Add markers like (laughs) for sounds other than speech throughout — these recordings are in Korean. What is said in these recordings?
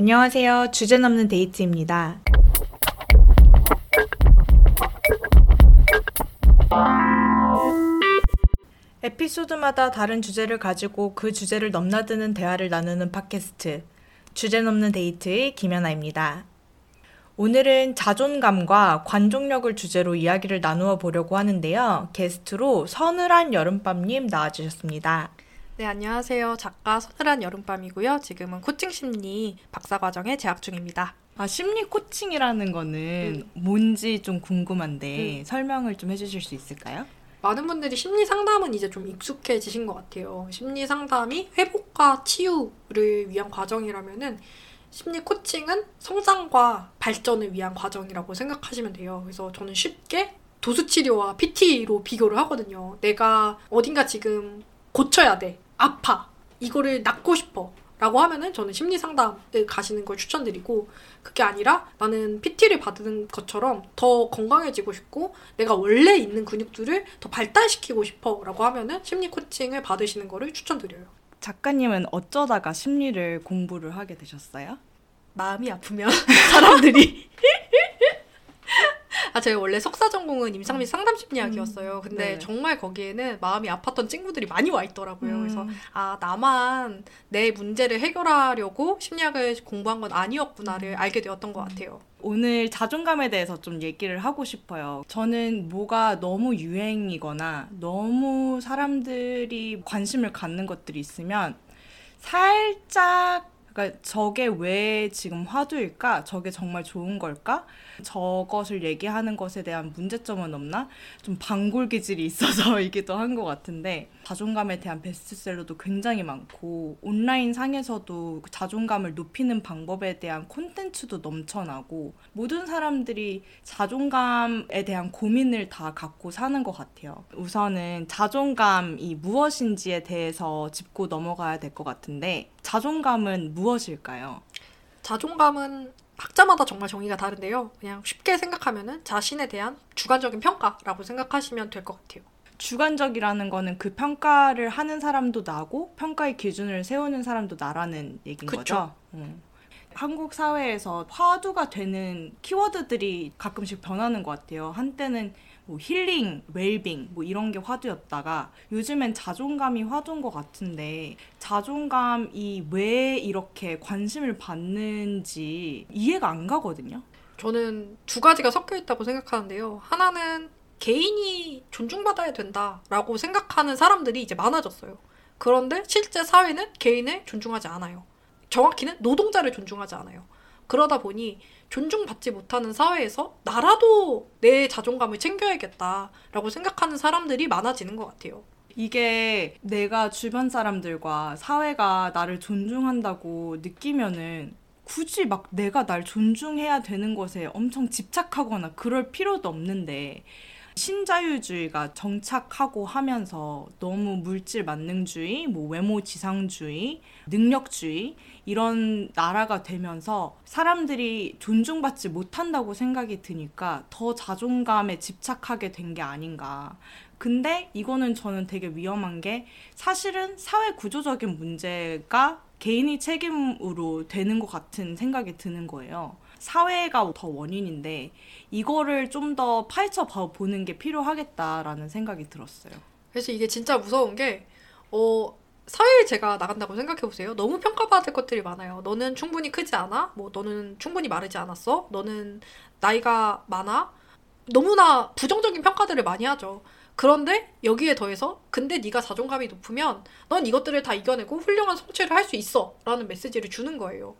안녕하세요. 주제 넘는 데이트입니다. 에피소드마다 다른 주제를 가지고 그 주제를 넘나드는 대화를 나누는 팟캐스트 주제 넘는 데이트의 김연아입니다. 오늘은 자존감과 관종력을 주제로 이야기를 나누어 보려고 하는데요. 게스트로 서늘한 여름밤님 나와주셨습니다. 네, 안녕하세요. 작가 서늘한 여름밤이고요. 지금은 코칭 심리 박사 과정에 재학 중입니다. 아, 심리 코칭이라는 거는 음. 뭔지 좀 궁금한데 음. 설명을 좀 해주실 수 있을까요? 많은 분들이 심리 상담은 이제 좀 익숙해지신 것 같아요. 심리 상담이 회복과 치유를 위한 과정이라면은 심리 코칭은 성장과 발전을 위한 과정이라고 생각하시면 돼요. 그래서 저는 쉽게 도수 치료와 PT로 비교를 하거든요. 내가 어딘가 지금 고쳐야 돼. 아파. 이거를 낫고 싶어. 라고 하면은 저는 심리 상담을 가시는 걸 추천드리고 그게 아니라 나는 PT를 받는 것처럼 더 건강해지고 싶고 내가 원래 있는 근육들을 더 발달시키고 싶어 라고 하면은 심리 코칭을 받으시는 거를 추천드려요. 작가님은 어쩌다가 심리를 공부를 하게 되셨어요? 마음이 아프면 (laughs) 사람들이 아, 제가 원래 석사 전공은 임상 및 상담 심리학이었어요. 음. 근데 네. 정말 거기에는 마음이 아팠던 친구들이 많이 와 있더라고요. 음. 그래서 아, 나만 내 문제를 해결하려고 심리학을 공부한 건 아니었구나를 음. 알게 되었던 것 같아요. 오늘 자존감에 대해서 좀 얘기를 하고 싶어요. 저는 뭐가 너무 유행이거나 너무 사람들이 관심을 갖는 것들이 있으면 살짝 그러니까 저게 왜 지금 화두일까? 저게 정말 좋은 걸까? 저것을 얘기하는 것에 대한 문제점은 없나? 좀 방골 기질이 있어서이기도 (laughs) 한 것 같은데 자존감에 대한 베스트셀러도 굉장히 많고 온라인 상에서도 자존감을 높이는 방법에 대한 콘텐츠도 넘쳐나고 모든 사람들이 자존감에 대한 고민을 다 갖고 사는 것 같아요. 우선은 자존감이 무엇인지에 대해서 짚고 넘어가야 될 것 같은데 자존감은 무엇일까요? 자존감은 학자마다 정말 정의가 다른데요. 그냥 쉽게 생각하면은 자신에 대한 주관적인 평가라고 생각하시면 될 것 같아요. 주관적이라는 거는 그 평가를 하는 사람도 나고 평가의 기준을 세우는 사람도 나라는 얘기인 그쵸. 거죠. 음. 한국 사회에서 화두가 되는 키워드들이 가끔씩 변하는 것 같아요. 한때는 뭐 힐링, 웰빙 뭐 이런 게 화두였다가 요즘엔 자존감이 화두인 것 같은데 자존감이 왜 이렇게 관심을 받는지 이해가 안 가거든요. 저는 두 가지가 섞여 있다고 생각하는데요. 하나는 개인이 존중받아야 된다라고 생각하는 사람들이 이제 많아졌어요. 그런데 실제 사회는 개인을 존중하지 않아요. 정확히는 노동자를 존중하지 않아요. 그러다 보니 존중받지 못하는 사회에서 나라도 내 자존감을 챙겨야겠다라고 생각하는 사람들이 많아지는 것 같아요. 이게 내가 주변 사람들과 사회가 나를 존중한다고 느끼면은 굳이 막 내가 날 존중해야 되는 것에 엄청 집착하거나 그럴 필요도 없는데 신자유주의가 정착하고 하면서 너무 물질 만능주의, 뭐 외모 지상주의, 능력주의 이런 나라가 되면서 사람들이 존중받지 못한다고 생각이 드니까 더 자존감에 집착하게 된 게 아닌가. 근데 이거는 저는 되게 위험한 게 사실은 사회 구조적인 문제가 개인이 책임으로 되는 것 같은 생각이 드는 거예요. 사회가 더 원인인데 이거를 좀 더 파헤쳐 보는 게 필요하겠다라는 생각이 들었어요. 그래서 이게 진짜 무서운 게 어, 사회에 제가 나간다고 생각해 보세요. 너무 평가받을 것들이 많아요. 너는 충분히 크지 않아? 뭐 너는 충분히 마르지 않았어? 너는 나이가 많아? 너무나 부정적인 평가들을 많이 하죠. 그런데 여기에 더해서 근데 네가 자존감이 높으면 넌 이것들을 다 이겨내고 훌륭한 성취를 할 수 있어 라는 메시지를 주는 거예요.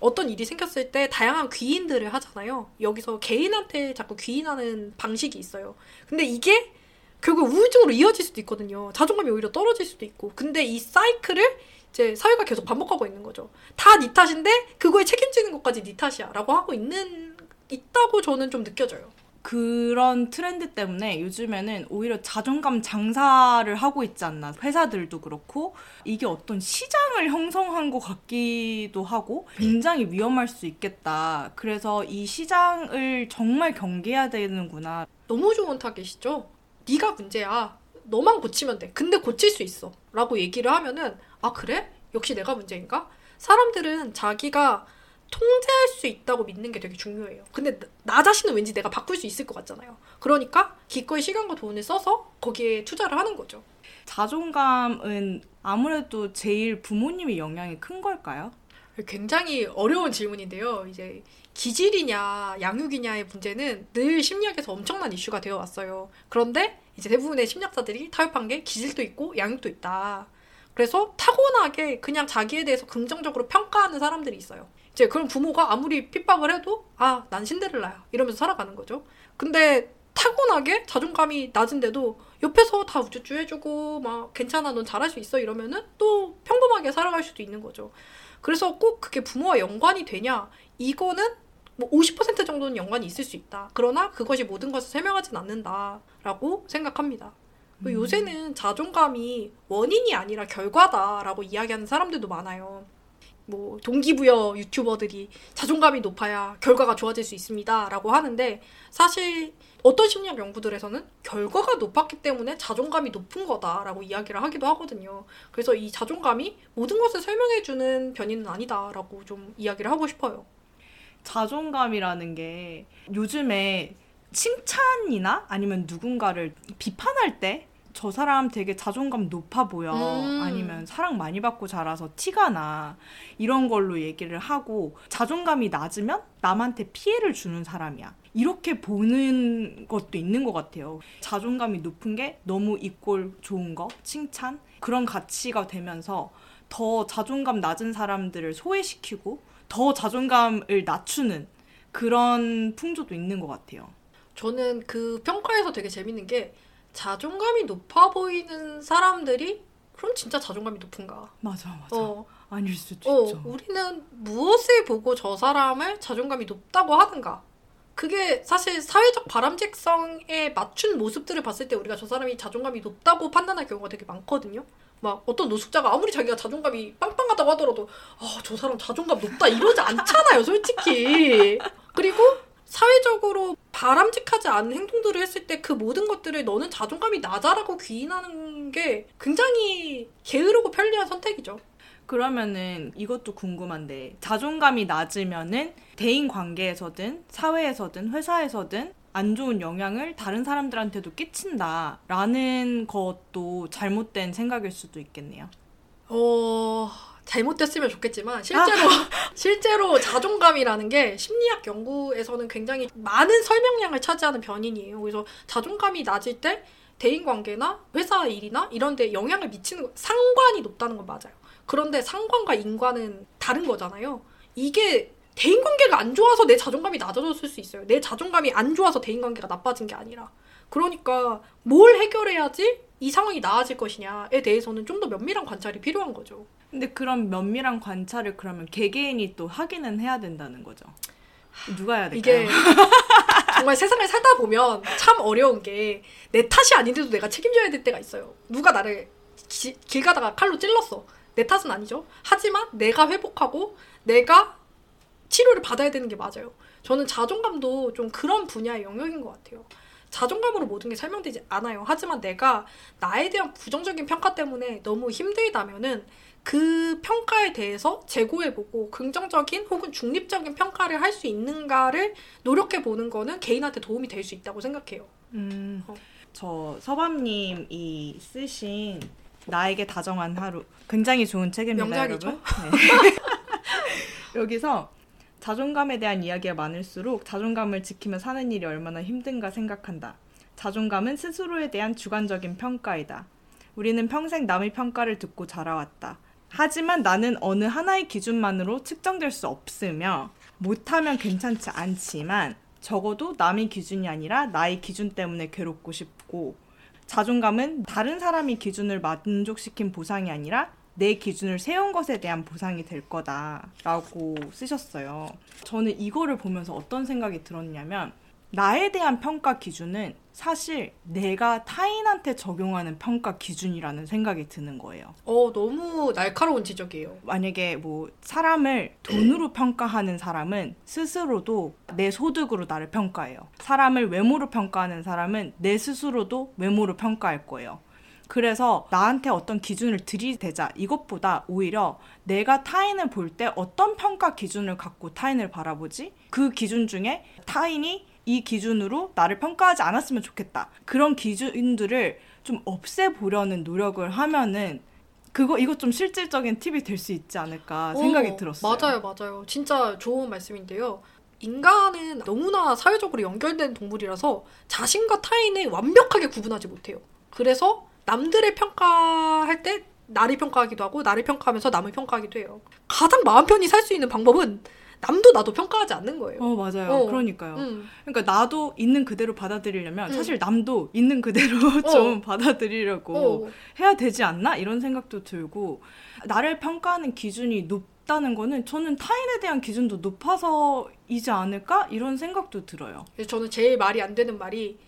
어떤 일이 생겼을 때 다양한 귀인들을 하잖아요. 여기서 개인한테 자꾸 귀인하는 방식이 있어요. 근데 이게 결국 우울증으로 이어질 수도 있거든요. 자존감이 오히려 떨어질 수도 있고. 근데 이 사이클을 이제 사회가 계속 반복하고 있는 거죠. 다 네 탓인데 그거에 책임지는 것까지 네 탓이야라고 하고 있는 있다고 저는 좀 느껴져요. 그런 트렌드 때문에 요즘에는 오히려 자존감 장사를 하고 있지 않나. 회사들도 그렇고, 이게 어떤 시장을 형성한 것 같기도 하고, 굉장히 위험할 수 있겠다. 그래서 이 시장을 정말 경계해야 되는구나. 너무 좋은 타겟이죠? 네가 문제야. 너만 고치면 돼. 근데 고칠 수 있어. 라고 얘기를 하면은, 아, 그래? 역시 내가 문제인가? 사람들은 자기가 통제할 수 있다고 믿는 게 되게 중요해요. 근데 나, 나 자신은 왠지 내가 바꿀 수 있을 것 같잖아요. 그러니까 기꺼이 시간과 돈을 써서 거기에 투자를 하는 거죠. 자존감은 아무래도 제일 부모님의 영향이 큰 걸까요? 굉장히 어려운 질문인데요. 이제 기질이냐 양육이냐의 문제는 늘 심리학에서 엄청난 이슈가 되어 왔어요. 그런데 이제 대부분의 심리학자들이 타협한 게 기질도 있고 양육도 있다. 그래서 타고나게 그냥 자기에 대해서 긍정적으로 평가하는 사람들이 있어요. 이제 그럼 부모가 아무리 핍박을 해도 아, 난 신데렐라야. 이러면서 살아가는 거죠. 근데 타고나게 자존감이 낮은데도 옆에서 다 우쭈쭈 해주고 막 괜찮아 넌 잘할 수 있어 이러면은 또 평범하게 살아갈 수도 있는 거죠. 그래서 꼭 그게 부모와 연관이 되냐 이거는 뭐 50% 정도는 연관이 있을 수 있다. 그러나 그것이 모든 것을 설명하진 않는다라고 생각합니다. 음. 요새는 자존감이 원인이 아니라 결과다라고 이야기하는 사람들도 많아요. 뭐 동기부여 유튜버들이 자존감이 높아야 결과가 좋아질 수 있습니다라고 하는데 사실 어떤 심리학 연구들에서는 결과가 높았기 때문에 자존감이 높은 거다라고 이야기를 하기도 하거든요. 그래서 이 자존감이 모든 것을 설명해주는 변이는 아니다라고 좀 이야기를 하고 싶어요. 자존감이라는 게 요즘에 칭찬이나 아니면 누군가를 비판할 때 저 사람 되게 자존감 높아 보여. 음. 아니면 사랑 많이 받고 자라서 티가 나. 이런 걸로 얘기를 하고 자존감이 낮으면 남한테 피해를 주는 사람이야. 이렇게 보는 것도 있는 것 같아요. 자존감이 높은 게 너무 이꼴 좋은 거, 칭찬 그런 가치가 되면서 더 자존감 낮은 사람들을 소외시키고 더 자존감을 낮추는 그런 풍조도 있는 것 같아요. 저는 그 평가에서 되게 재밌는 게 자존감이 높아 보이는 사람들이 그럼 진짜 자존감이 높은가? 맞아, 맞아. 어. 아닐 수도 어, 있죠. 우리는 무엇을 보고 저 사람을 자존감이 높다고 하는가? 그게 사실 사회적 바람직성에 맞춘 모습들을 봤을 때 우리가 저 사람이 자존감이 높다고 판단할 경우가 되게 많거든요. 막 어떤 노숙자가 아무리 자기가 자존감이 빵빵하다고 하더라도 아, 저 사람 자존감 높다 이러지 않잖아요, 솔직히. 그리고 사회적으로 바람직하지 않은 행동들을 했을 때 그 모든 것들을 너는 자존감이 낮아라고 귀인하는 게 굉장히 게으르고 편리한 선택이죠. 그러면은 이것도 궁금한데 자존감이 낮으면은 대인 관계에서든 사회에서든 회사에서든 안 좋은 영향을 다른 사람들한테도 끼친다라는 것도 잘못된 생각일 수도 있겠네요. 어, 잘못됐으면 좋겠지만 실제로 아. (laughs) 실제로 자존감이라는 게 심리학 연구에서는 굉장히 많은 설명량을 차지하는 변인이에요. 그래서 자존감이 낮을 때 대인 관계나 회사 일이나 이런 데 영향을 미치는 상관이 높다는 건 맞아요. 그런데 상관과 인과는 다른 거잖아요. 이게 대인관계가 안 좋아서 내 자존감이 낮아졌을 수 있어요. 내 자존감이 안 좋아서 대인관계가 나빠진 게 아니라. 그러니까 뭘 해결해야지 이 상황이 나아질 것이냐에 대해서는 좀 더 면밀한 관찰이 필요한 거죠. 근데 그런 면밀한 관찰을 그러면 개개인이 또 하기는 해야 된다는 거죠. 누가 해야 될까요? 이게 정말 세상을 살다 보면 참 어려운 게 내 탓이 아닌데도 내가 책임져야 될 때가 있어요. 누가 나를 기, 길 가다가 칼로 찔렀어. 내 탓은 아니죠. 하지만 내가 회복하고 내가 치료를 받아야 되는 게 맞아요. 저는 자존감도 좀 그런 분야의 영역인 것 같아요. 자존감으로 모든 게 설명되지 않아요. 하지만 내가 나에 대한 부정적인 평가 때문에 너무 힘들다면은 그 평가에 대해서 재고해보고 긍정적인 혹은 중립적인 평가를 할 수 있는가를 노력해보는 거는 개인한테 도움이 될 수 있다고 생각해요. 음, 어. 저 서밤님이 쓰신 나에게 다정한 하루 굉장히 좋은 책입니다. 명작이죠. 여러분. 네. (laughs) 여기서 자존감에 대한 이야기가 많을수록 자존감을 지키며 사는 일이 얼마나 힘든가 생각한다. 자존감은 스스로에 대한 주관적인 평가이다. 우리는 평생 남의 평가를 듣고 자라왔다. 하지만 나는 어느 하나의 기준만으로 측정될 수 없으며 못하면 괜찮지 않지만 적어도 남의 기준이 아니라 나의 기준 때문에 괴롭고 싶고 자존감은 다른 사람이 기준을 만족시킨 보상이 아니라 내 기준을 세운 것에 대한 보상이 될 거다라고 쓰셨어요. 저는 이거를 보면서 어떤 생각이 들었냐면 나에 대한 평가 기준은 사실 내가 타인한테 적용하는 평가 기준이라는 생각이 드는 거예요. 어, 너무 날카로운 지적이에요. 만약에 뭐 사람을 돈으로 평가하는 사람은 스스로도 내 소득으로 나를 평가해요. 사람을 외모로 평가하는 사람은 내 스스로도 외모로 평가할 거예요. 그래서 나한테 어떤 기준을 들이대자 이것보다 오히려 내가 타인을 볼 때 어떤 평가 기준을 갖고 타인을 바라보지? 그 기준 중에 타인이 이 기준으로 나를 평가하지 않았으면 좋겠다. 그런 기준들을 좀 없애보려는 노력을 하면은 그거 이거 좀 실질적인 팁이 될 수 있지 않을까 생각이 어, 들었어요. 맞아요, 맞아요. 진짜 좋은 말씀인데요. 인간은 너무나 사회적으로 연결된 동물이라서 자신과 타인을 완벽하게 구분하지 못해요. 그래서 남들의 평가할 때 나를 평가하기도 하고 나를 평가하면서 남을 평가하기도 해요. 가장 마음 편히 살 수 있는 방법은 남도 나도 평가하지 않는 거예요. 어 맞아요. 어. 그러니까요. 음. 그러니까 나도 있는 그대로 받아들이려면 음. 사실 남도 있는 그대로 (laughs) 좀 받아들이려고 어. 해야 되지 않나 이런 생각도 들고 나를 평가하는 기준이 높다는 거는 저는 타인에 대한 기준도 높아서이지 않을까 이런 생각도 들어요. 저는 제일 말이 안 되는 말이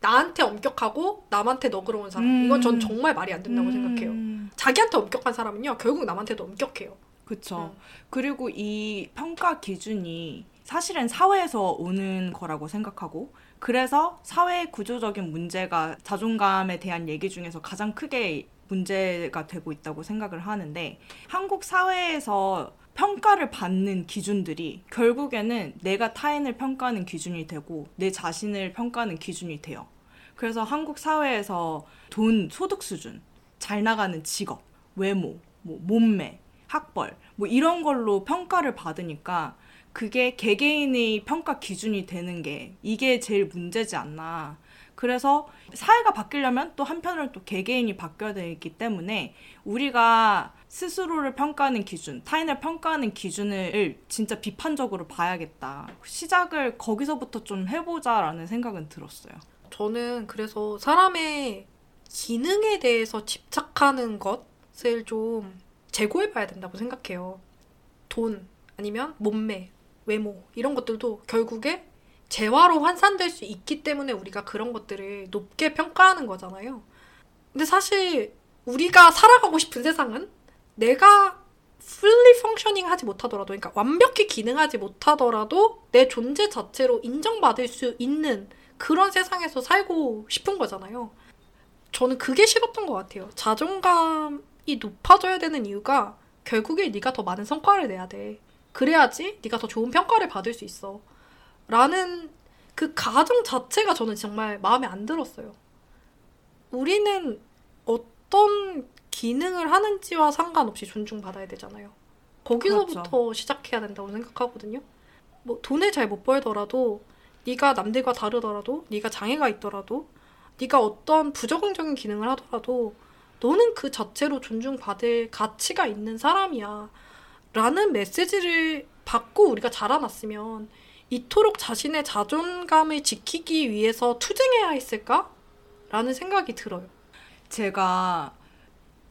나한테 엄격하고 남한테 너그러운 사람. 음. 이건 전 정말 말이 안 된다고 음, 생각해요. 자기한테 엄격한 사람은요, 결국 남한테도 엄격해요. 그쵸. 음. 그리고 이 평가 기준이 사실은 사회에서 오는 거라고 생각하고 그래서 사회의 구조적인 문제가 자존감에 대한 얘기 중에서 가장 크게 문제가 되고 있다고 생각을 하는데 한국 사회에서 평가를 받는 기준들이 결국에는 내가 타인을 평가하는 기준이 되고 내 자신을 평가하는 기준이 돼요. 그래서 한국 사회에서 돈, 소득 수준, 잘 나가는 직업, 외모, 뭐 몸매, 학벌 뭐 이런 걸로 평가를 받으니까 그게 개개인의 평가 기준이 되는 게 이게 제일 문제지 않나. 그래서 사회가 바뀌려면 또 한편으로 또 개개인이 바뀌어야 되기 때문에 우리가 스스로를 평가하는 기준, 타인을 평가하는 기준을 진짜 비판적으로 봐야겠다. 시작을 거기서부터 좀 해보자라는 생각은 들었어요. 저는 그래서 사람의 기능에 대해서 집착하는 것을 좀 재고해봐야 된다고 생각해요. 돈, 아니면 몸매, 외모, 이런 것들도 결국에 재화로 환산될 수 있기 때문에 우리가 그런 것들을 높게 평가하는 거잖아요. 근데 사실 우리가 살아가고 싶은 세상은 내가 fully functioning 하지 못하더라도, 그러니까 완벽히 기능하지 못하더라도 내 존재 자체로 인정받을 수 있는 그런 세상에서 살고 싶은 거잖아요. 저는 그게 싫었던 것 같아요. 자존감이 높아져야 되는 이유가 결국에 네가 더 많은 성과를 내야 돼. 그래야지 네가 더 좋은 평가를 받을 수 있어. 라는 그 가정 자체가 저는 정말 마음에 안 들었어요. 우리는 어떤 기능을 하는지와 상관없이 존중받아야 되잖아요. 거기서부터 그렇죠. 시작해야 된다고 생각하거든요. 뭐 돈을 잘 못 벌더라도 네가 남들과 다르더라도 네가 장애가 있더라도 네가 어떤 부적응적인 기능을 하더라도 너는 그 자체로 존중받을 가치가 있는 사람이야. 라는 메시지를 받고 우리가 자라났으면 이토록 자신의 자존감을 지키기 위해서 투쟁해야 했을까? 라는 생각이 들어요. 제가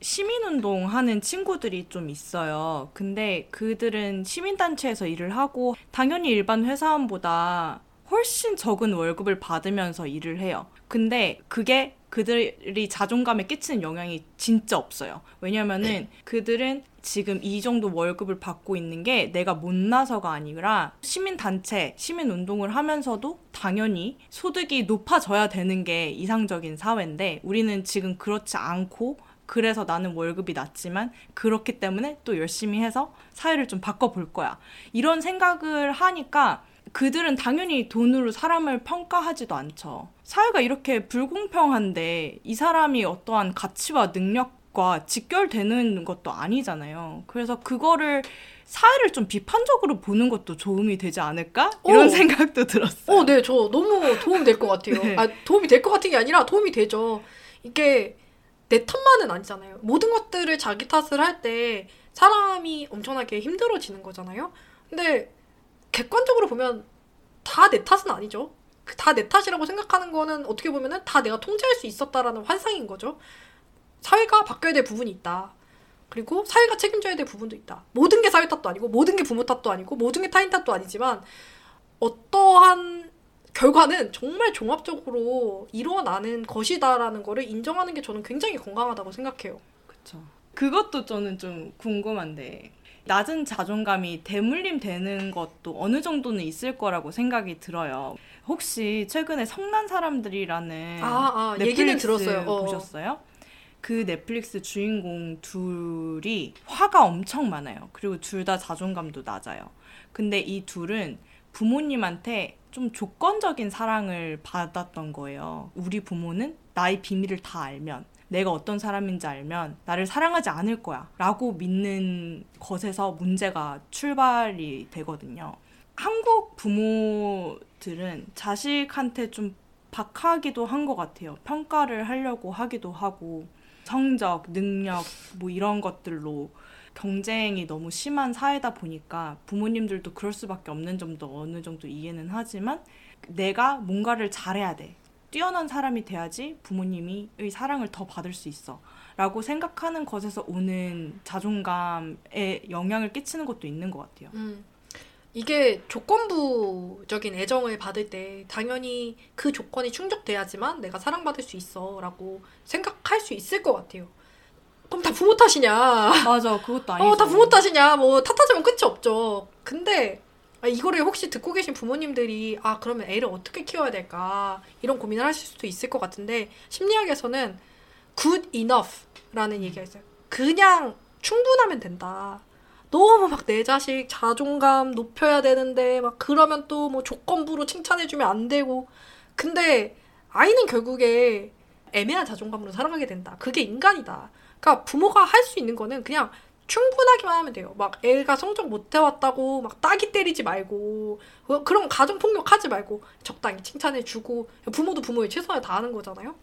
시민운동 하는 친구들이 좀 있어요. 근데 그들은 시민단체에서 일을 하고 당연히 일반 회사원보다 훨씬 적은 월급을 받으면서 일을 해요. 근데 그게 그들이 자존감에 끼치는 영향이 진짜 없어요. 왜냐면은 그들은 지금 이 정도 월급을 받고 있는 게 내가 못나서가 아니라 시민단체, 시민운동을 하면서도 당연히 소득이 높아져야 되는 게 이상적인 사회인데 우리는 지금 그렇지 않고 그래서 나는 월급이 낮지만 그렇기 때문에 또 열심히 해서 사회를 좀 바꿔볼 거야. 이런 생각을 하니까 그들은 당연히 돈으로 사람을 평가하지도 않죠. 사회가 이렇게 불공평한데 이 사람이 어떠한 가치와 능력과 직결되는 것도 아니잖아요. 그래서 그거를 사회를 좀 비판적으로 보는 것도 도움이 되지 않을까? 이런 오. 생각도 들었어요. 어, 네, 저 너무 도움 될것 같아요. (laughs) 네. 아, 도움이 될 것 같은 게 아니라 도움이 되죠. 이게 내 탓만은 아니잖아요. 모든 것들을 자기 탓을 할 때 사람이 엄청나게 힘들어지는 거잖아요. 근데 객관적으로 보면 다 내 탓은 아니죠. 다 내 탓이라고 생각하는 거는 어떻게 보면은 다 내가 통제할 수 있었다라는 환상인 거죠. 사회가 바뀌어야 될 부분이 있다. 그리고 사회가 책임져야 될 부분도 있다. 모든 게 사회 탓도 아니고, 모든 게 부모 탓도 아니고, 모든 게 타인 탓도 아니지만, 어떠한 결과는 정말 종합적으로 일어나는 것이다라는 거를 인정하는 게 저는 굉장히 건강하다고 생각해요. 그쵸. 그것도 저는 좀 궁금한데 낮은 자존감이 대물림 되는 것도 어느 정도는 있을 거라고 생각이 들어요. 혹시 최근에 성난 사람들이라는 아, 아, 넷플릭스 들었어요. 어. 보셨어요? 그 넷플릭스 주인공 둘이 화가 엄청 많아요. 그리고 둘 다 자존감도 낮아요. 근데 이 둘은 부모님한테 좀 조건적인 사랑을 받았던 거예요. 우리 부모는 나의 비밀을 다 알면 내가 어떤 사람인지 알면 나를 사랑하지 않을 거야 라고 믿는 것에서 문제가 출발이 되거든요. 한국 부모들은 자식한테 좀 박하기도 한 것 같아요. 평가를 하려고 하기도 하고 성적, 능력 뭐 이런 것들로 경쟁이 너무 심한 사회다 보니까 부모님들도 그럴 수밖에 없는 점도 어느 정도 이해는 하지만 내가 뭔가를 잘해야 돼. 뛰어난 사람이 돼야지 부모님이 사랑을 더 받을 수 있어. 라고 생각하는 것에서 오는 자존감에 영향을 끼치는 것도 있는 것 같아요. 음. 이게 조건부적인 애정을 받을 때 당연히 그 조건이 충족돼야지만 내가 사랑받을 수 있어 라고 생각할 수 있을 것 같아요. 그럼 다 부모 탓이냐. 맞아, 그것도 아니죠. 어, 다 부모 탓이냐. 뭐 탓하자면 끝이 없죠. 근데 아, 이거를 혹시 듣고 계신 부모님들이 아 그러면 애를 어떻게 키워야 될까 이런 고민을 하실 수도 있을 것 같은데 심리학에서는 good enough라는 얘기가 있어요. 그냥 충분하면 된다. 너무 막 내 자식 자존감 높여야 되는데 막 그러면 또 뭐 조건부로 칭찬해주면 안 되고 근데 아이는 결국에 애매한 자존감으로 살아가게 된다. 그게 인간이다. 그러니까 부모가 할 수 있는 거는 그냥 충분하기만 하면 돼요. 막 애가 성적 못 해왔다고 막 따기 때리지 말고 어, 그런 가정 폭력하지 말고 적당히 칭찬해주고 부모도 부모의 최선을 다하는 거잖아요.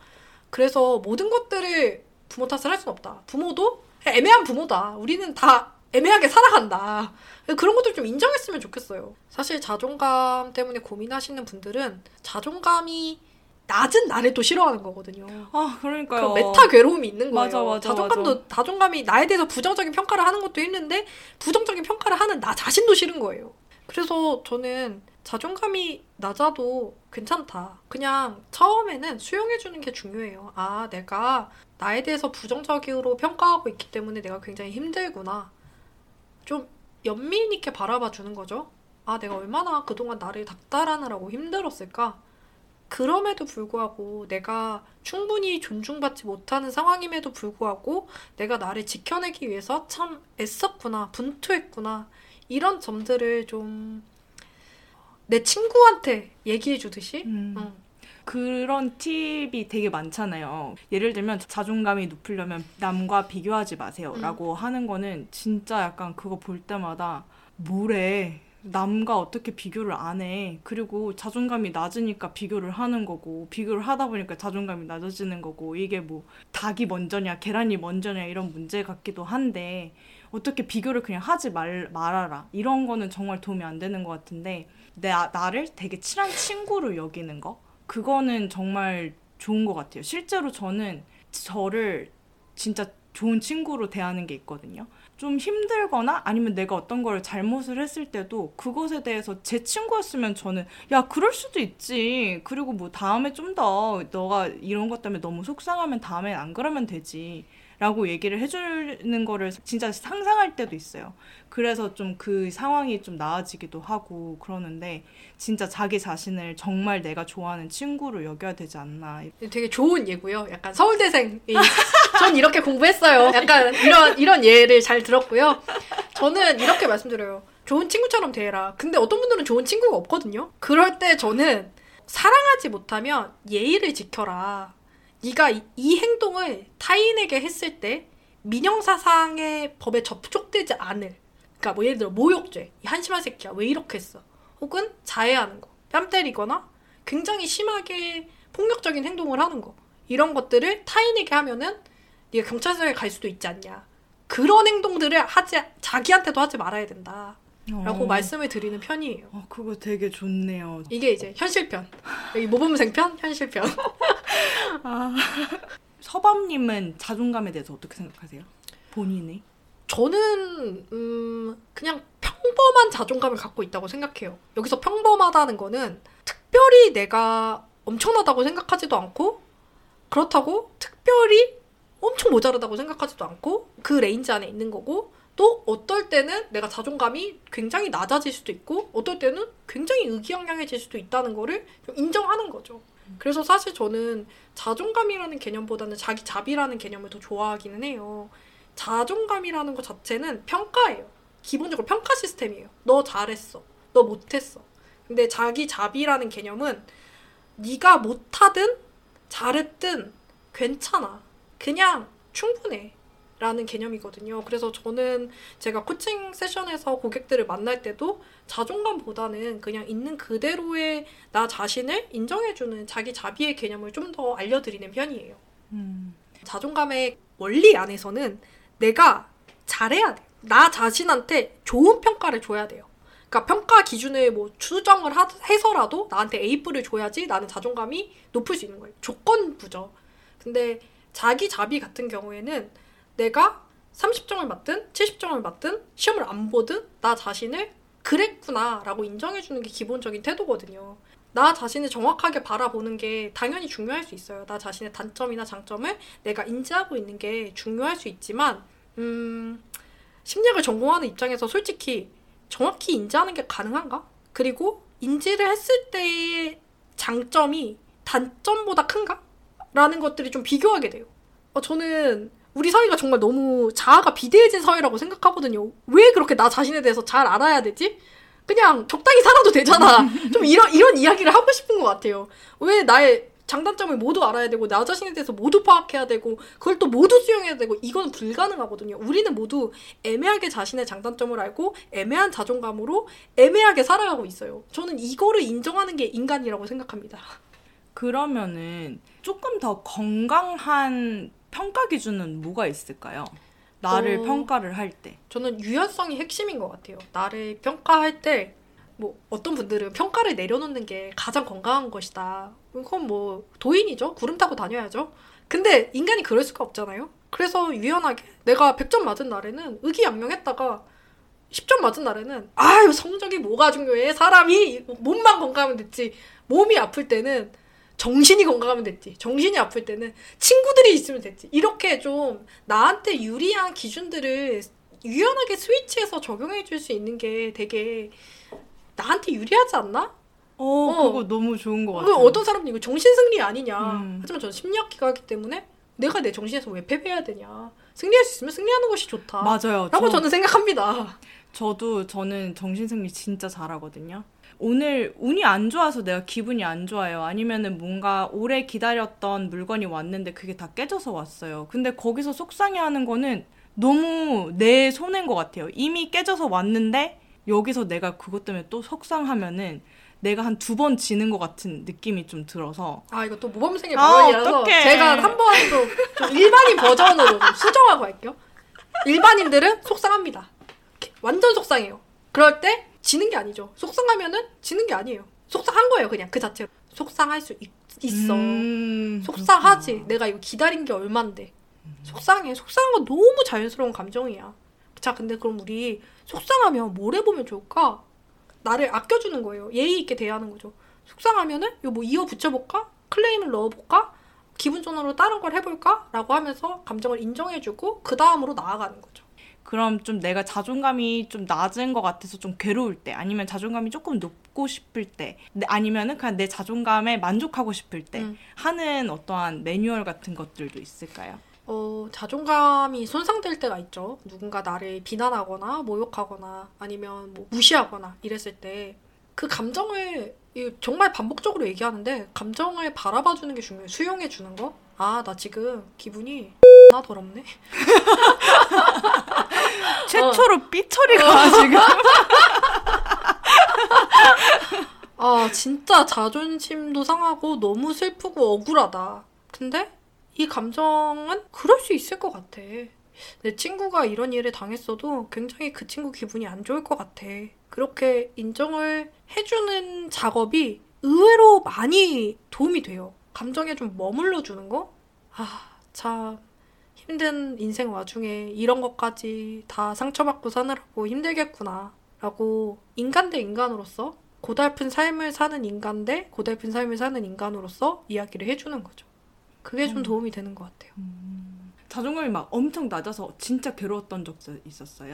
그래서 모든 것들을 부모 탓을 할 수는 없다. 부모도 애매한 부모다. 우리는 다 애매하게 살아간다. 그런 것들 좀 인정했으면 좋겠어요. 사실 자존감 때문에 고민하시는 분들은 자존감이 낮은 나를 또 싫어하는 거거든요. 아, 그러니까요. 그 메타 괴로움이 있는 거예요. 맞아, 맞아, 자존감도 맞아. 자존감이 나에 대해서 부정적인 평가를 하는 것도 있는데 부정적인 평가를 하는 나 자신도 싫은 거예요. 그래서 저는 자존감이 낮아도 괜찮다. 그냥 처음에는 수용해 주는 게 중요해요. 아, 내가 나에 대해서 부정적으로 평가하고 있기 때문에 내가 굉장히 힘들구나. 좀 연민 있게 바라봐 주는 거죠. 아, 내가 얼마나 그동안 나를 닥달하느라고 힘들었을까? 그럼에도 불구하고 내가 충분히 존중받지 못하는 상황임에도 불구하고 내가 나를 지켜내기 위해서 참 애썼구나, 분투했구나. 이런 점들을 좀 내 친구한테 얘기해 주듯이 음. 응. 그런 팁이 되게 많잖아요. 예를 들면 자존감이 높으려면 남과 비교하지 마세요. 음. 라고 하는 거는 진짜 약간 그거 볼 때마다 뭐래. 남과 어떻게 비교를 안 해. 그리고 자존감이 낮으니까 비교를 하는 거고, 비교를 하다 보니까 자존감이 낮아지는 거고, 이게 뭐 닭이 먼저냐, 계란이 먼저냐 이런 문제 같기도 한데, 어떻게 비교를 그냥 하지 말, 말아라. 이런 거는 정말 도움이 안 되는 것 같은데, 내, 나를 되게 친한 친구로 여기는 거? 그거는 정말 좋은 것 같아요. 실제로 저는 저를 진짜 좋은 친구로 대하는 게 있거든요. 좀 힘들거나 아니면 내가 어떤 걸 잘못을 했을 때도 그것에 대해서 제 친구였으면 저는 야 그럴 수도 있지. 그리고 뭐 다음에 좀 더 너가 이런 것 때문에 너무 속상하면 다음엔 안 그러면 되지. 라고 얘기를 해주는 거를 진짜 상상할 때도 있어요. 그래서 좀 그 상황이 좀 나아지기도 하고 그러는데 진짜 자기 자신을 정말 내가 좋아하는 친구로 여겨야 되지 않나. 되게 좋은 예고요. 약간 서울대생. (laughs) 전 이렇게 공부했어요. 약간 이런 이런 예를 잘 들었고요. 저는 이렇게 말씀드려요. 좋은 친구처럼 대해라. 근데 어떤 분들은 좋은 친구가 없거든요. 그럴 때 저는 사랑하지 못하면 예의를 지켜라. 네가 이, 이 행동을 타인에게 했을 때 민형사상의 법에 접촉되지 않을. 그러니까 뭐 예를 들어 모욕죄. 이 한심한 새끼야. 왜 이렇게 했어? 혹은 자해하는 거. 뺨 때리거나 굉장히 심하게 폭력적인 행동을 하는 거. 이런 것들을 타인에게 하면은 네가 경찰서에 갈 수도 있지 않냐. 그런 행동들을 하지 자기한테도 하지 말아야 된다. 라고 어. 말씀을 드리는 편이에요. 어, 그거 되게 좋네요. 이게 이제 현실편. 여기 모범생편, 현실편. (laughs) 아. 서밤님은 자존감에 대해서 어떻게 생각하세요? 본인의? 저는 음 그냥 평범한 자존감을 갖고 있다고 생각해요. 여기서 평범하다는 거는 특별히 내가 엄청나다고 생각하지도 않고 그렇다고 특별히 엄청 모자르다고 생각하지도 않고 그 range 안에 있는 거고 또 어떨 때는 내가 자존감이 굉장히 낮아질 수도 있고 어떨 때는 굉장히 의기양양해질 수도 있다는 거를 좀 인정하는 거죠. 그래서 사실 저는 자존감이라는 개념보다는 자기 자비라는 개념을 더 좋아하기는 해요. 자존감이라는 것 자체는 평가예요. 기본적으로 평가 시스템이에요. 너 잘했어. 너 못했어. 근데 자기 자비라는 개념은 네가 못하든 잘했든 괜찮아. 그냥 충분해. 라는 개념이거든요. 그래서 저는 제가 코칭 세션에서 고객들을 만날 때도 자존감보다는 그냥 있는 그대로의 나 자신을 인정해주는 자기 자비의 개념을 좀 더 알려드리는 편이에요. 음. 자존감의 원리 안에서는 내가 잘해야 돼. 나 자신한테 좋은 평가를 줘야 돼요. 그러니까 평가 기준을 뭐 추정을 하, 해서라도 나한테 A뿔을 줘야지 나는 자존감이 높을 수 있는 거예요. 조건부죠. 근데 자기 자비 같은 경우에는 내가 30점을 맞든 70점을 맞든 시험을 안 보든 나 자신을 그랬구나 라고 인정해주는 게 기본적인 태도거든요. 나 자신을 정확하게 바라보는 게 당연히 중요할 수 있어요. 나 자신의 단점이나 장점을 내가 인지하고 있는 게 중요할 수 있지만, 음, 심리학을 전공하는 입장에서 솔직히 정확히 인지하는 게 가능한가? 그리고 인지를 했을 때의 장점이 단점보다 큰가? 라는 것들이 좀 비교하게 돼요. 어, 저는 우리 사회가 정말 너무 자아가 비대해진 사회라고 생각하거든요. 왜 그렇게 나 자신에 대해서 잘 알아야 되지? 그냥 적당히 살아도 되잖아. (laughs) 좀 이런, 이런 이야기를 하고 싶은 것 같아요. 왜 나의 장단점을 모두 알아야 되고, 나 자신에 대해서 모두 파악해야 되고, 그걸 또 모두 수용해야 되고, 이건 불가능하거든요. 우리는 모두 애매하게 자신의 장단점을 알고, 애매한 자존감으로 애매하게 살아가고 있어요. 저는 이거를 인정하는 게 인간이라고 생각합니다. 그러면은 조금 더 건강한 평가 기준은 뭐가 있을까요? 나를 어. 평가를 할 때. 저는 유연성이 핵심인 것 같아요. 나를 평가할 때, 뭐, 어떤 분들은 평가를 내려놓는 게 가장 건강한 것이다. 그건 뭐, 도인이죠. 구름 타고 다녀야죠. 근데 인간이 그럴 수가 없잖아요. 그래서 유연하게 내가 100점 맞은 날에는 의기양명했다가 10점 맞은 날에는 아유 성적이 뭐가 중요해 사람이 몸만 건강하면 됐지 몸이 아플 때는 정신이 건강하면 됐지 정신이 아플 때는 친구들이 있으면 됐지 이렇게 좀 나한테 유리한 기준들을 유연하게 스위치해서 적용해 줄 수 있는 게 되게 나한테 유리하지 않나? 어, 어. 그거 너무 좋은 것그 같아요. 어떤 사람들이 이거 정신승리 아니냐. 음. 하지만 저는 심리학기가 하기 때문에 내가 내 정신에서 왜 패배해야 되냐. 승리할 수 있으면 승리하는 것이 좋다. 맞아요. 라고 저, 저는 생각합니다. 저도 저는 정신승리 진짜 잘하거든요. 오늘 운이 안 좋아서 내가 기분이 안 좋아요. 아니면은 뭔가 오래 기다렸던 물건이 왔는데 그게 다 깨져서 왔어요. 근데 거기서 속상해 하는 거는 너무 내 손해인 것 같아요. 이미 깨져서 왔는데 여기서 내가 그것 때문에 또 속상하면은 내가 한 두 번 지는 것 같은 느낌이 좀 들어서 아, 이거 또 모범생의 아, 발언이라서 어떡해. 제가 한 번또좀 일반인 버전으로 좀 수정하고 할게요. 일반인들은 속상합니다. 완전 속상해요. 그럴 때 지는 게 아니죠. 속상하면은 지는 게 아니에요. 속상한 거예요, 그냥 그 자체로. 속상할 수 있, 있어. 음, 속상하지. 그렇구나. 내가 이거 기다린 게 얼만데. 속상해. 속상한 건 너무 자연스러운 감정이야. 자, 근데 그럼 우리 속상하면 뭘 해보면 좋을까? 나를 아껴주는 거예요. 예의 있게 대하는 거죠. 속상하면은 이거 뭐 이어 붙여볼까? 클레임을 넣어볼까? 기분 전환으로 다른 걸 해볼까? 라고 하면서 감정을 인정해주고 그 다음으로 나아가는 거죠. 그럼 좀 내가 자존감이 좀 낮은 것 같아서 좀 괴로울 때, 아니면 자존감이 조금 높고 싶을 때, 네, 아니면은 그냥 내 자존감에 만족하고 싶을 때 음. 하는 어떠한 매뉴얼 같은 것들도 있을까요? 어, 자존감이 손상될 때가 있죠. 누군가 나를 비난하거나 모욕하거나 아니면 뭐 무시하거나 이랬을 때 그 감정을 이 정말 반복적으로 얘기하는데 감정을 바라봐 주는 게 중요해요. 수용해 주는 거. 아, 나 지금 기분이 나 더럽네. (laughs) 최초로 삐 처리가 지금 아, 진짜 자존심도 상하고 너무 슬프고 억울하다. 근데 이 감정은 그럴 수 있을 것 같아. 내 친구가 이런 일을 당했어도 굉장히 그 친구 기분이 안 좋을 것 같아. 그렇게 인정을 해주는 작업이 의외로 많이 도움이 돼요. 감정에 좀 머물러 주는 거? 아, 참. 힘든 인생 와중에 이런 것까지 다 상처받고 사느라고 힘들겠구나. 라고 인간 대 인간으로서 고달픈 삶을 사는 인간 대 고달픈 삶을 사는 인간으로서 이야기를 해주는 거죠. 그게 좀 음. 도움이 되는 것 같아요. 자존감이 막 엄청 낮아서 진짜 괴로웠던 적 있었어요?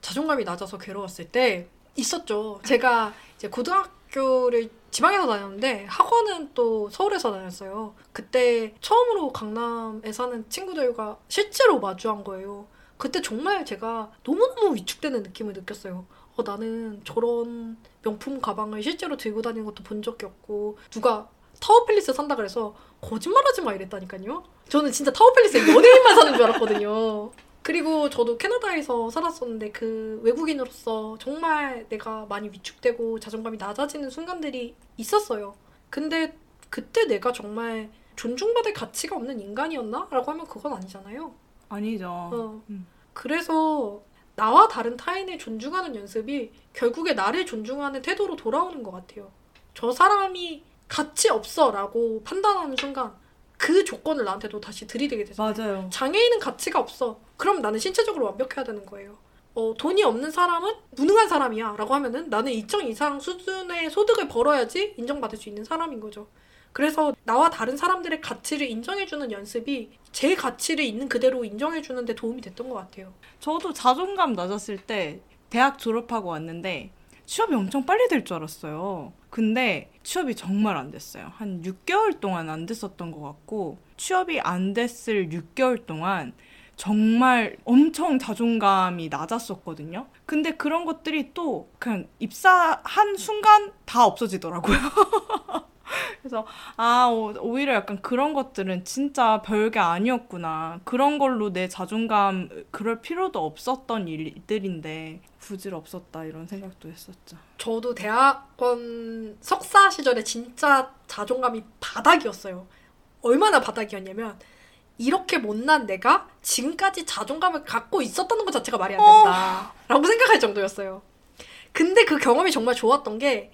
자존감이 낮아서 괴로웠을 때 있었죠. 제가 이제 고등학교를 지방에서 다녔는데 학원은 또 서울에서 다녔어요. 그때 처음으로 강남에 사는 친구들과 실제로 마주한 거예요. 그때 정말 제가 너무너무 위축되는 느낌을 느꼈어요. 어, 나는 저런 명품 가방을 실제로 들고 다니는 것도 본 적이 없고 누가 타워팰리스 산다 그래서 거짓말하지 마 이랬다니까요. 저는 진짜 타워팰리스에 연예인만 사는 줄 알았거든요. 그리고 저도 캐나다에서 살았었는데 그 외국인으로서 정말 내가 많이 위축되고 자존감이 낮아지는 순간들이 있었어요. 근데 그때 내가 정말 존중받을 가치가 없는 인간이었나? 라고 하면 그건 아니잖아요. 아니죠. 어. 음. 그래서 나와 다른 타인을 존중하는 연습이 결국에 나를 존중하는 태도로 돌아오는 것 같아요. 저 사람이 가치 없어 라고 판단하는 순간 그 조건을 나한테도 다시 들이대게 되잖아요. 맞아요. 장애인은 가치가 없어. 그럼 나는 신체적으로 완벽해야 되는 거예요. 어, 돈이 없는 사람은 무능한 사람이야. 라고 하면은 나는 일정 이상 수준의 소득을 벌어야지 인정받을 수 있는 사람인 거죠. 그래서 나와 다른 사람들의 가치를 인정해주는 연습이 제 가치를 있는 그대로 인정해주는 데 도움이 됐던 것 같아요. 저도 자존감 낮았을 때 대학 졸업하고 왔는데 취업이 엄청 빨리 될 줄 알았어요. 근데 취업이 정말 안 됐어요. 한 6개월 동안 안 됐었던 것 같고 취업이 안 됐을 6개월 동안 정말 엄청 자존감이 낮았었거든요. 근데 그런 것들이 또 그냥 입사한 순간 다 없어지더라고요. (laughs) 그래서 아 오- 오히려 약간 그런 것들은 진짜 별게 아니었구나. 그런 걸로 내 자존감 그럴 필요도 없었던 일들인데 부질 없었다 이런 생각도 했었죠. 저도 대학원 석사 시절에 진짜 자존감이 바닥이었어요. 얼마나 바닥이었냐면 이렇게 못난 내가 지금까지 자존감을 갖고 있었다는 것 자체가 말이 안 된다. 라고 생각할 정도였어요. 근데 그 경험이 정말 좋았던 게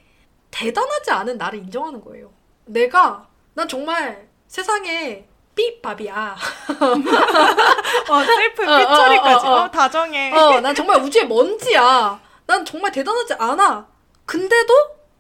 대단하지 않은 나를 인정하는 거예요. 내가 난 정말 세상에 삐밥이야. (laughs) 어 셀프 어, 어, 삐처리까지 어, 어, 어. 어, 다정해. 어, 난 정말 우주의 먼지야. 난 정말 대단하지 않아. 근데도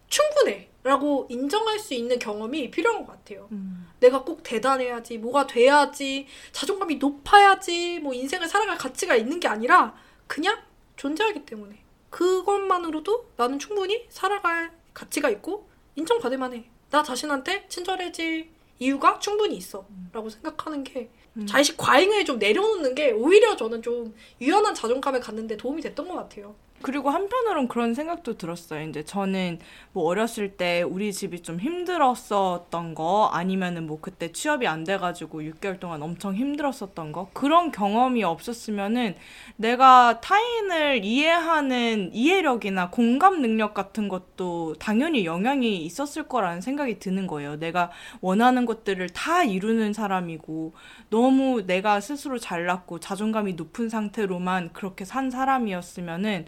충분해. 라고 인정할 수 있는 경험이 필요한 것 같아요. 음, 내가 꼭 대단해야지, 뭐가 돼야지, 자존감이 높아야지, 뭐 인생을 살아갈 가치가 있는 게 아니라 그냥 존재하기 때문에. 그것만으로도 나는 충분히 살아갈 가치가 있고 인정받을 만해. 나 자신한테 친절해질 이유가 충분히 있어. 라고 생각하는 게 음. 자의식 과잉을 좀 내려놓는 게 오히려 저는 좀 유연한 자존감을 갖는데 도움이 됐던 것 같아요. 그리고 한편으론 그런 생각도 들었어요. 이제 저는 뭐 어렸을 때 우리 집이 좀 힘들었었던 거 아니면은 뭐 그때 취업이 안 돼가지고 6개월 동안 엄청 힘들었었던 거 그런 경험이 없었으면은 내가 타인을 이해하는 이해력이나 공감 능력 같은 것도 당연히 영향이 있었을 거라는 생각이 드는 거예요. 내가 원하는 것들을 다 이루는 사람이고 너무 내가 스스로 잘났고 자존감이 높은 상태로만 그렇게 산 사람이었으면은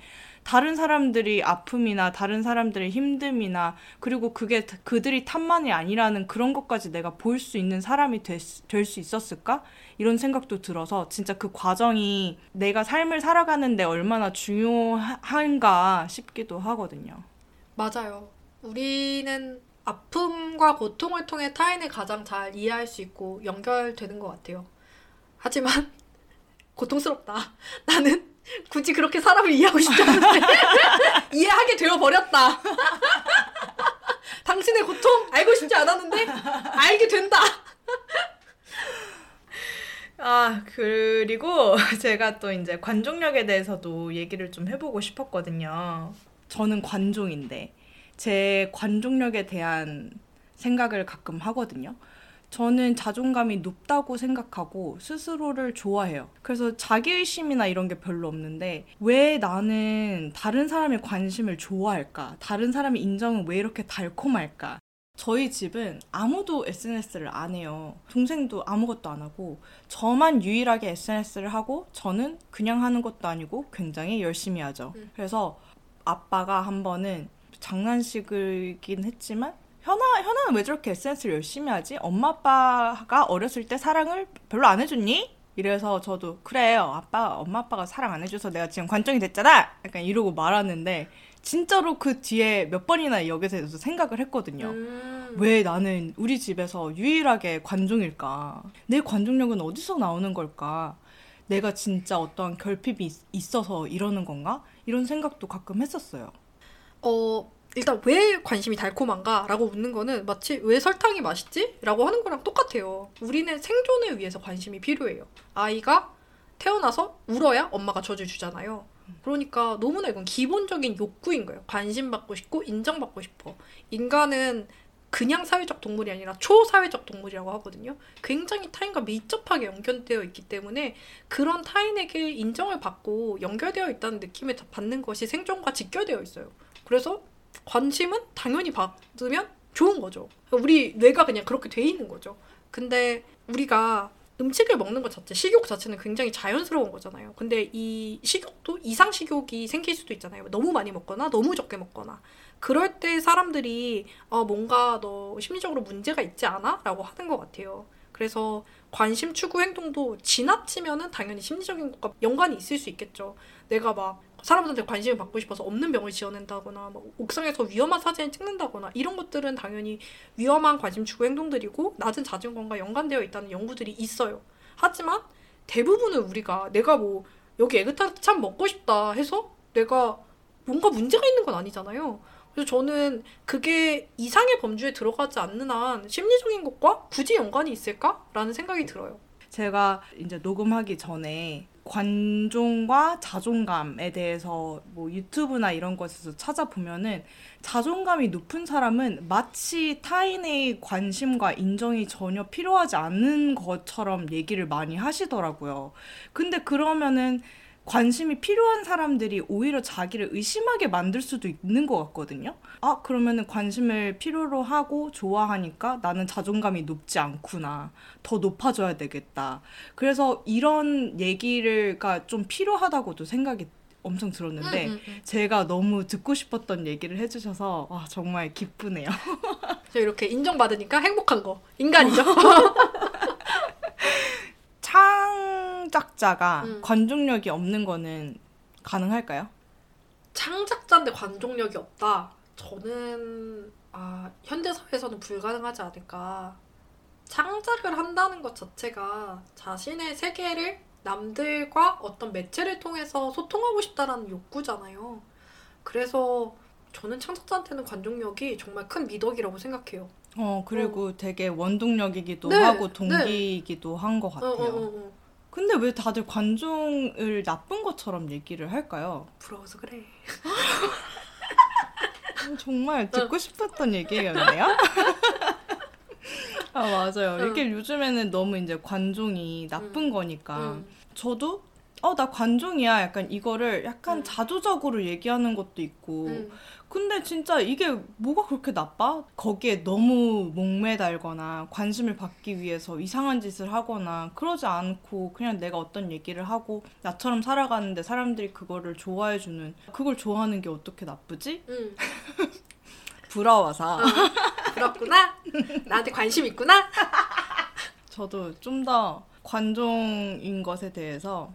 다른 사람들이 아픔이나 다른 사람들의 힘듦이나 그리고 그게 그들이 탓만이 아니라는 그런 것까지 내가 볼 수 있는 사람이 될 수 있었을까? 이런 생각도 들어서 진짜 그 과정이 내가 삶을 살아가는데 얼마나 중요한가 싶기도 하거든요. 맞아요. 우리는 아픔과 고통을 통해 타인을 가장 잘 이해할 수 있고 연결되는 것 같아요. 하지만 (laughs) 고통스럽다. 나는 굳이 그렇게 사람을 이해하고 싶지 않은데 (laughs) 이해하게 되어 버렸다. (laughs) 당신의 고통 알고 싶지 않았는데 알게 된다. (laughs) 아, 그리고 제가 또 이제 관종력에 대해서도 얘기를 좀 해보고 싶었거든요. 저는 관종인데, 제 관종력에 대한 생각을 가끔 하거든요. 저는 자존감이 높다고 생각하고 스스로를 좋아해요. 그래서 자기의심이나 이런 게 별로 없는데, 왜 나는 다른 사람의 관심을 좋아할까? 다른 사람의 인정은 왜 이렇게 달콤할까? 저희 집은 아무도 SNS를 안 해요. 동생도 아무것도 안 하고, 저만 유일하게 SNS를 하고 저는 그냥 하는 것도 아니고 굉장히 열심히 하죠. 음. 그래서 아빠가 한 번은 장난식이긴 했지만 현아 현아는 왜 저렇게 SNS를 열심히 하지? 엄마 아빠가 어렸을 때 사랑을 별로 안 해줬니? 이래서 저도 그래요. 아빠 엄마 아빠가 사랑 안 해줘서 내가 지금 관종이 됐잖아. 약간 이러고 말았는데 진짜로 그 뒤에 몇 번이나 여기에 대해서 생각을 했거든요. 음. 왜 나는 우리 집에서 유일하게 관종일까? 내 관종력은 어디서 나오는 걸까? 내가 진짜 어떠한 결핍이 있- 있어서 이러는 건가? 이런 생각도 가끔 했었어요. 어, 일단 왜 관심이 달콤한가라고 묻는 거는 마치 왜 설탕이 맛있지? 라고 하는 거랑 똑같아요. 우리는 생존을 위해서 관심이 필요해요. 아이가 태어나서 울어야 엄마가 젖을 주잖아요. 그러니까 너무나 이건 기본적인 욕구인 거예요. 관심 받고 싶고 인정받고 싶어. 인간은 그냥 사회적 동물이 아니라 초사회적 동물이라고 하거든요. 굉장히 타인과 밀접하게 연결되어 있기 때문에 그런 타인에게 인정을 받고 연결되어 있다는 느낌을 받는 것이 생존과 직결되어 있어요. 그래서 관심은 당연히 받으면 좋은 거죠. 우리 뇌가 그냥 그렇게 돼 있는 거죠. 근데 우리가 음식을 먹는 것 자체, 식욕 자체는 굉장히 자연스러운 거잖아요. 근데 이 식욕도 이상 식욕이 생길 수도 있잖아요. 너무 많이 먹거나 너무 적게 먹거나. 그럴 때 사람들이 어, 뭔가 너 심리적으로 문제가 있지 않아? 라고 하는 것 같아요. 그래서 관심 추구 행동도 지나치면은 당연히 심리적인 것과 연관이 있을 수 있겠죠. 내가 막 사람들한테 관심을 받고 싶어서 없는 병을 지어낸다거나 뭐 옥상에서 위험한 사진을 찍는다거나 이런 것들은 당연히 위험한 관심 추구 행동들이고 낮은 자존감과 연관되어 있다는 연구들이 있어요. 하지만 대부분은 우리가 내가 뭐 여기 에그타르트 먹고 싶다 해서 내가 뭔가 문제가 있는 건 아니잖아요. 그래서 저는 그게 이상의 범주에 들어가지 않는 한 심리적인 것과 굳이 연관이 있을까라는 생각이 들어요. 제가 이제 녹음하기 전에 관종과 자존감에 대해서 뭐 유튜브나 이런 것에서 찾아보면은 자존감이 높은 사람은 마치 타인의 관심과 인정이 전혀 필요하지 않는 것처럼 얘기를 많이 하시더라고요. 근데 그러면은 관심이 필요한 사람들이 오히려 자기를 의심하게 만들 수도 있는 것 같거든요. 아, 그러면은 관심을 필요로 하고 좋아하니까 나는 자존감이 높지 않구나. 더 높아져야 되겠다. 그래서 이런 얘기가 좀 필요하다고도 생각이 엄청 들었는데 음, 음, 음. 제가 너무 듣고 싶었던 얘기를 해주셔서 와 정말 기쁘네요. (laughs) 저 이렇게 인정받으니까 행복한 거 인간이죠. (laughs) 창작자가 음. 관중력이 없는 거는 가능할까요? 창작자인데 관중력이 없다. 저는 아, 현대 사회에서는 불가능하지 않을까. 창작을 한다는 것 자체가 자신의 세계를 남들과 어떤 매체를 통해서 소통하고 싶다라는 욕구잖아요. 그래서 저는 창작자한테는 관중력이 정말 큰 미덕이라고 생각해요. 어, 그리고 어. 되게 원동력이기도 네, 하고 네. 동기이기도 네. 한것 어, 같아요. 어, 어, 어, 근데 왜 다들 관종을 나쁜 것처럼 얘기를 할까요? 부러워서 그래. 정말 듣고 싶었던 얘기였네요. (laughs) 아 맞아요. 이게 요즘에는 너무 이제 관종이 나쁜 음. 거니까 음. 저도 어 나 관종이야 약간 이거를 약간 음. 자조적으로 얘기하는 것도 있고 음. 근데 진짜 이게 뭐가 그렇게 나빠? 거기에 너무 목매달거나 관심을 받기 위해서 이상한 짓을 하거나 그러지 않고 그냥 내가 어떤 얘기를 하고 나처럼 살아가는데 사람들이 그거를 좋아해주는 그걸 좋아하는 게 어떻게 나쁘지? 응. (laughs) 부러워서. 어, 부럽구나? 나한테 관심 있구나? 저도 좀 더 관종인 것에 대해서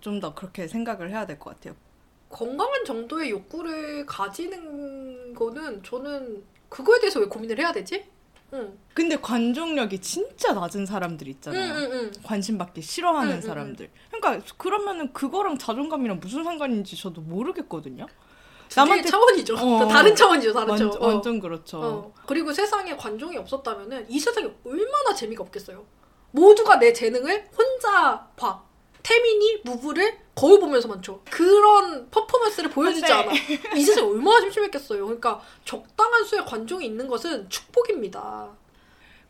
좀 더 그렇게 생각을 해야 될 것 같아요. 건강한 정도의 욕구를 가지는 거는 저는 그거에 대해서 왜 고민을 해야 되지? 응. 근데 관종력이 진짜 낮은 사람들 있잖아요. 응, 응, 관심 받기 싫어하는 사람들. 그러니까 그러면은 그거랑 자존감이랑 무슨 상관인지 저도 모르겠거든요. 남한테 차원이죠. 어, (laughs) 다른 차원이죠, 다른 완, 차원. 어. 완전 그렇죠. 어. 그리고 세상에 관종이 없었다면은 이 세상이 얼마나 재미가 없겠어요. 모두가 내 재능을 혼자 봐. 태민이 무브를 거울 보면서만 쳐. 그런 퍼포먼스를 보여주지 않아. 이 세상 얼마나 심심했겠어요. 그러니까 적당한 수의 관종이 있는 것은 축복입니다.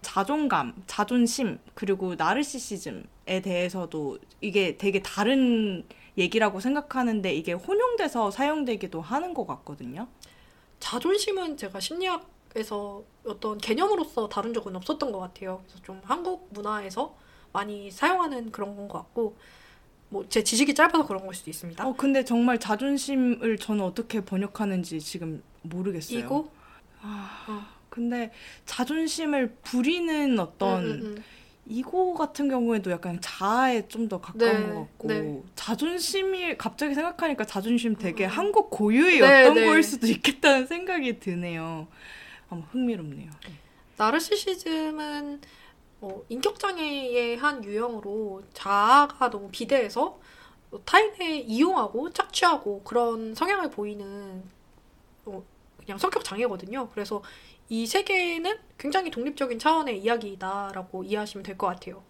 자존감, 자존심, 그리고 나르시시즘에 대해서도 이게 되게 다른 얘기라고 생각하는데 이게 혼용돼서 사용되기도 하는 것 같거든요. 자존심은 제가 심리학에서 어떤 개념으로서 다룬 적은 없었던 것 같아요. 그래서 좀 한국 문화에서 많이 사용하는 그런 건 것 같고 뭐 제 지식이 짧아서 그런 걸 수도 있습니다. 어 근데 정말 자존심을 저는 어떻게 번역하는지 지금 모르겠어요. 이고? 아, 어. 근데 자존심을 부리는 어떤 음, 음, 음. 이고 같은 경우에도 약간 자아에 좀 더 가까운 네, 것 같고 네. 자존심이 갑자기 생각하니까 자존심 되게 음. 한국 고유의 네, 어떤 네. 거일 수도 있겠다는 생각이 드네요. 아, 흥미롭네요. 나르시시즘은 어, 인격장애의 한 유형으로 자아가 너무 비대해서 타인을 이용하고 착취하고 그런 성향을 보이는 어, 그냥 성격 장애거든요. 그래서 이세 개는 굉장히 독립적인 차원의 이야기다라고 이해하시면 될 것 같아요.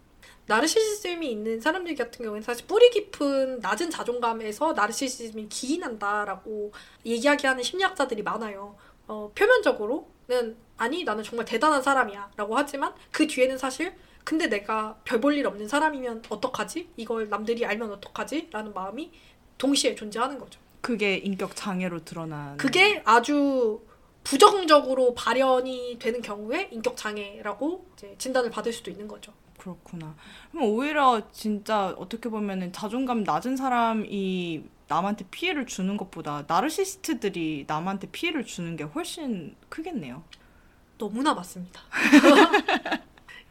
나르시시즘이 있는 사람들 같은 경우에는 사실 뿌리 깊은 낮은 자존감에서 나르시시즘이 기인한다라고 이야기하는 심리학자들이 많아요. 어, 표면적으로 는 아니 나는 정말 대단한 사람이야라고 하지만 그 뒤에는 사실 근데 내가 별 볼 일 없는 사람이면 어떡하지? 이걸 남들이 알면 어떡하지? 라는 마음이 동시에 존재하는 거죠. 그게 인격 장애로 드러난. 그게 아주 부정적으로 발현이 되는 경우에 인격 장애라고 진단을 받을 수도 있는 거죠. 그렇구나. 그럼 오히려 진짜 어떻게 보면은 자존감 낮은 사람이 남한테 피해를 주는 것보다 나르시스트들이 남한테 피해를 주는 게 훨씬 크겠네요. 너무나 맞습니다. (laughs)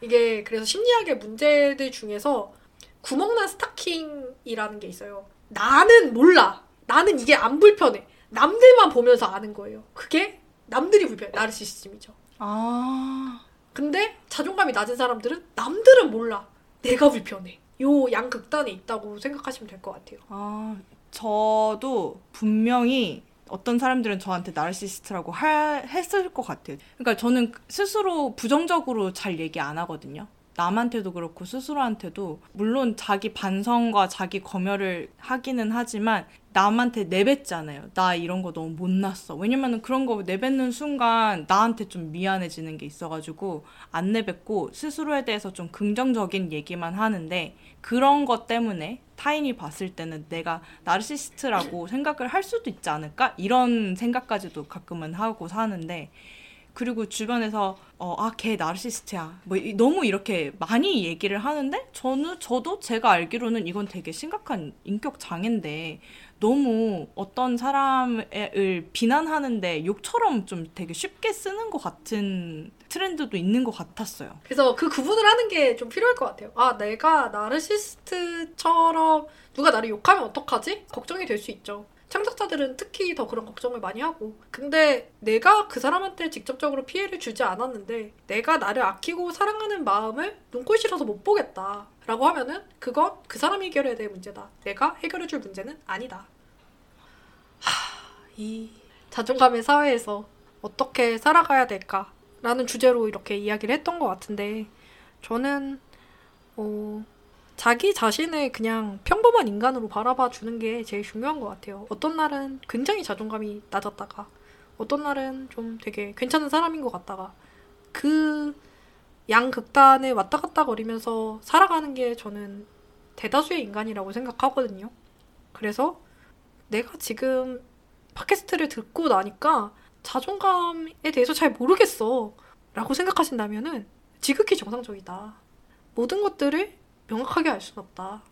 이게 그래서 심리학의 문제들 중에서 구멍난 스타킹이라는 게 있어요. 나는 몰라. 나는 이게 안 불편해. 남들만 보면서 아는 거예요. 그게 남들이 불편해. 나르시시즘이죠. 아. 근데 자존감이 낮은 사람들은 남들은 몰라. 내가 불편해. 요 양극단에 있다고 생각하시면 될 것 같아요. 아, 저도 분명히 어떤 사람들은 저한테 나르시스트라고 하, 했을 것 같아요. 그러니까 저는 스스로 부정적으로 잘 얘기 안 하거든요. 남한테도 그렇고 스스로한테도 물론 자기 반성과 자기 검열을 하기는 하지만 남한테 내뱉잖아요. 나 이런 거 너무 못났어. 왜냐면은 그런 거 내뱉는 순간 나한테 좀 미안해지는 게 있어가지고 안 내뱉고 스스로에 대해서 좀 긍정적인 얘기만 하는데 그런 것 때문에 타인이 봤을 때는 내가 나르시스트라고 생각을 할 수도 있지 않을까? 이런 생각까지도 가끔은 하고 사는데 그리고 주변에서 어, 아, 걔 나르시스트야. 뭐 너무 이렇게 많이 얘기를 하는데 저는 저도 제가 알기로는 이건 되게 심각한 인격 장애인데 너무 어떤 사람을 비난하는데 욕처럼 좀 되게 쉽게 쓰는 것 같은 트렌드도 있는 것 같았어요. 그래서 그 구분을 하는 게 좀 필요할 것 같아요. 아, 내가 나르시스트처럼 누가 나를 욕하면 어떡하지? 걱정이 될 수 있죠. 창작자들은 특히 더 그런 걱정을 많이 하고. 근데 내가 그 사람한테 직접적으로 피해를 주지 않았는데 내가 나를 아끼고 사랑하는 마음을 눈꼴 싫어서 못 보겠다. 라고 하면은 그건 그 사람이 해결해야 될 문제다. 내가 해결해 줄 문제는 아니다. 하, 이 자존감의 사회에서 어떻게 살아가야 될까? 라는 주제로 이렇게 이야기를 했던 것 같은데 저는 어, 자기 자신을 그냥 평범한 인간으로 바라봐 주는 게 제일 중요한 것 같아요. 어떤 날은 굉장히 자존감이 낮았다가, 어떤 날은 좀 되게 괜찮은 사람인 것 같다가, 그 양극단에 왔다 갔다 거리면서 살아가는 게 저는 대다수의 인간이라고 생각하거든요. 그래서 내가 지금 팟캐스트를 듣고 나니까 자존감에 대해서 잘 모르겠어. 라고 생각하신다면은 지극히 정상적이다. 모든 것들을 명확하게 알 수는 없다.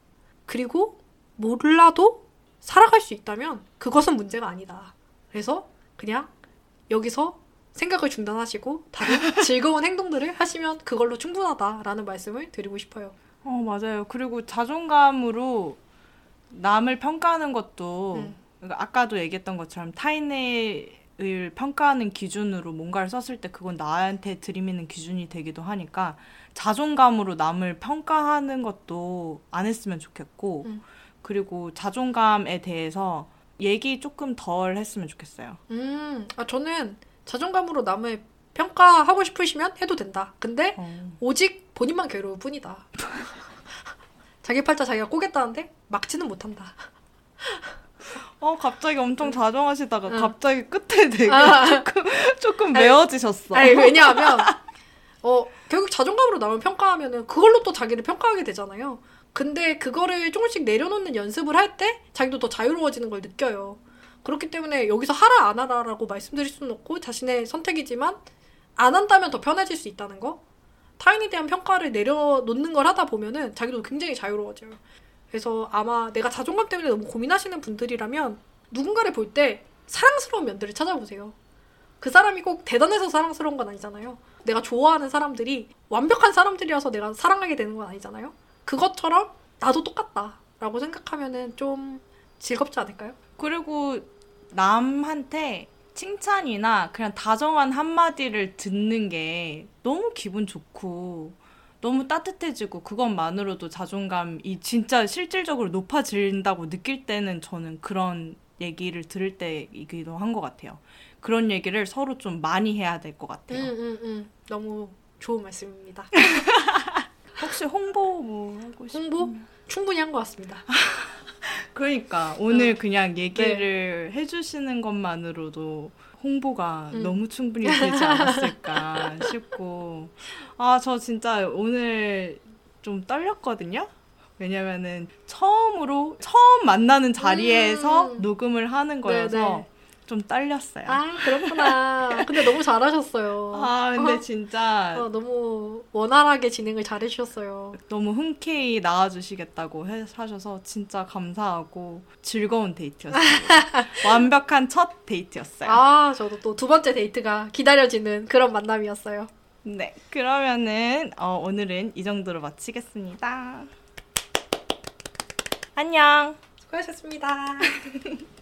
그리고 몰라도 살아갈 수 있다면 그것은 문제가 아니다. 그래서 그냥 여기서 생각을 중단하시고 다른 (laughs) 즐거운 행동들을 하시면 그걸로 충분하다라는 말씀을 드리고 싶어요. 어, 맞아요. 그리고 자존감으로 남을 평가하는 것도 음. 그러니까 아까도 얘기했던 것처럼 타인의 을 평가하는 기준으로 뭔가를 썼을 때 그건 나한테 들이미는 기준이 되기도 하니까 자존감으로 남을 평가하는 것도 안 했으면 좋겠고 음. 그리고 자존감에 대해서 얘기 조금 덜 했으면 좋겠어요. 음, 아 저는 자존감으로 남을 평가하고 싶으시면 해도 된다. 근데 어. 오직 본인만 괴로울 뿐이다. (laughs) 자기 팔자 자기가 꼬겠다는데 막지는 못한다. (laughs) 어 갑자기 엄청 자정하시다가 응. 갑자기 끝에 되게 아, 조금 조금 매워지셨어. 아니, 왜냐하면 어 결국 자존감으로 남을 평가하면은 그걸로 또 자기를 평가하게 되잖아요. 근데 그거를 조금씩 내려놓는 연습을 할 때 자기도 더 자유로워지는 걸 느껴요. 그렇기 때문에 여기서 하라 안 하라라고 말씀드릴 수는 없고 자신의 선택이지만 안 한다면 더 편해질 수 있다는 거. 타인에 대한 평가를 내려놓는 걸 하다 보면은 자기도 굉장히 자유로워져요. 그래서 아마 내가 자존감 때문에 너무 고민하시는 분들이라면 누군가를 볼 때 사랑스러운 면들을 찾아보세요. 그 사람이 꼭 대단해서 사랑스러운 건 아니잖아요. 내가 좋아하는 사람들이 완벽한 사람들이어서 내가 사랑하게 되는 건 아니잖아요. 그것처럼 나도 똑같다. 라고 생각하면은 좀 즐겁지 않을까요? 그리고 남한테 칭찬이나 그냥 다정한 한마디를 듣는 게 너무 기분 좋고 너무 따뜻해지고 그것만으로도 자존감이 진짜 실질적으로 높아진다고 느낄 때는 저는 그런 얘기를 들을 때이기도 한 것 같아요. 그런 얘기를 서로 좀 많이 해야 될것 음, 같아요. 음, 음. 너무 좋은 말씀입니다. (laughs) 혹시 홍보 뭐 하고 싶 홍보 충분히 한 것 같습니다. (laughs) 그러니까 오늘 어. 그냥 얘기를 해주시는 것만으로도 홍보가 음. 너무 충분히 되지 않았을까 (laughs) 싶고 아 저 진짜 오늘 좀 떨렸거든요. 왜냐면은 처음으로 처음 만나는 자리에서 음. 녹음을 하는 거여서 네네. 좀 떨렸어요. 아, 아 그렇구나. 근데 너무 잘하셨어요. 근데 진짜 어, 너무 원활하게 진행을 잘해주셨어요. 너무 흔쾌히 나와주시겠다고 해- 하셔서 진짜 감사하고 즐거운 데이트였어요. (laughs) 완벽한 첫 데이트였어요. 아 저도 또 두 번째 데이트가 기다려지는 그런 만남이었어요. 네, 그러면은 어, 오늘은 이 정도로 마치겠습니다. 안녕. 수고하셨습니다. (laughs)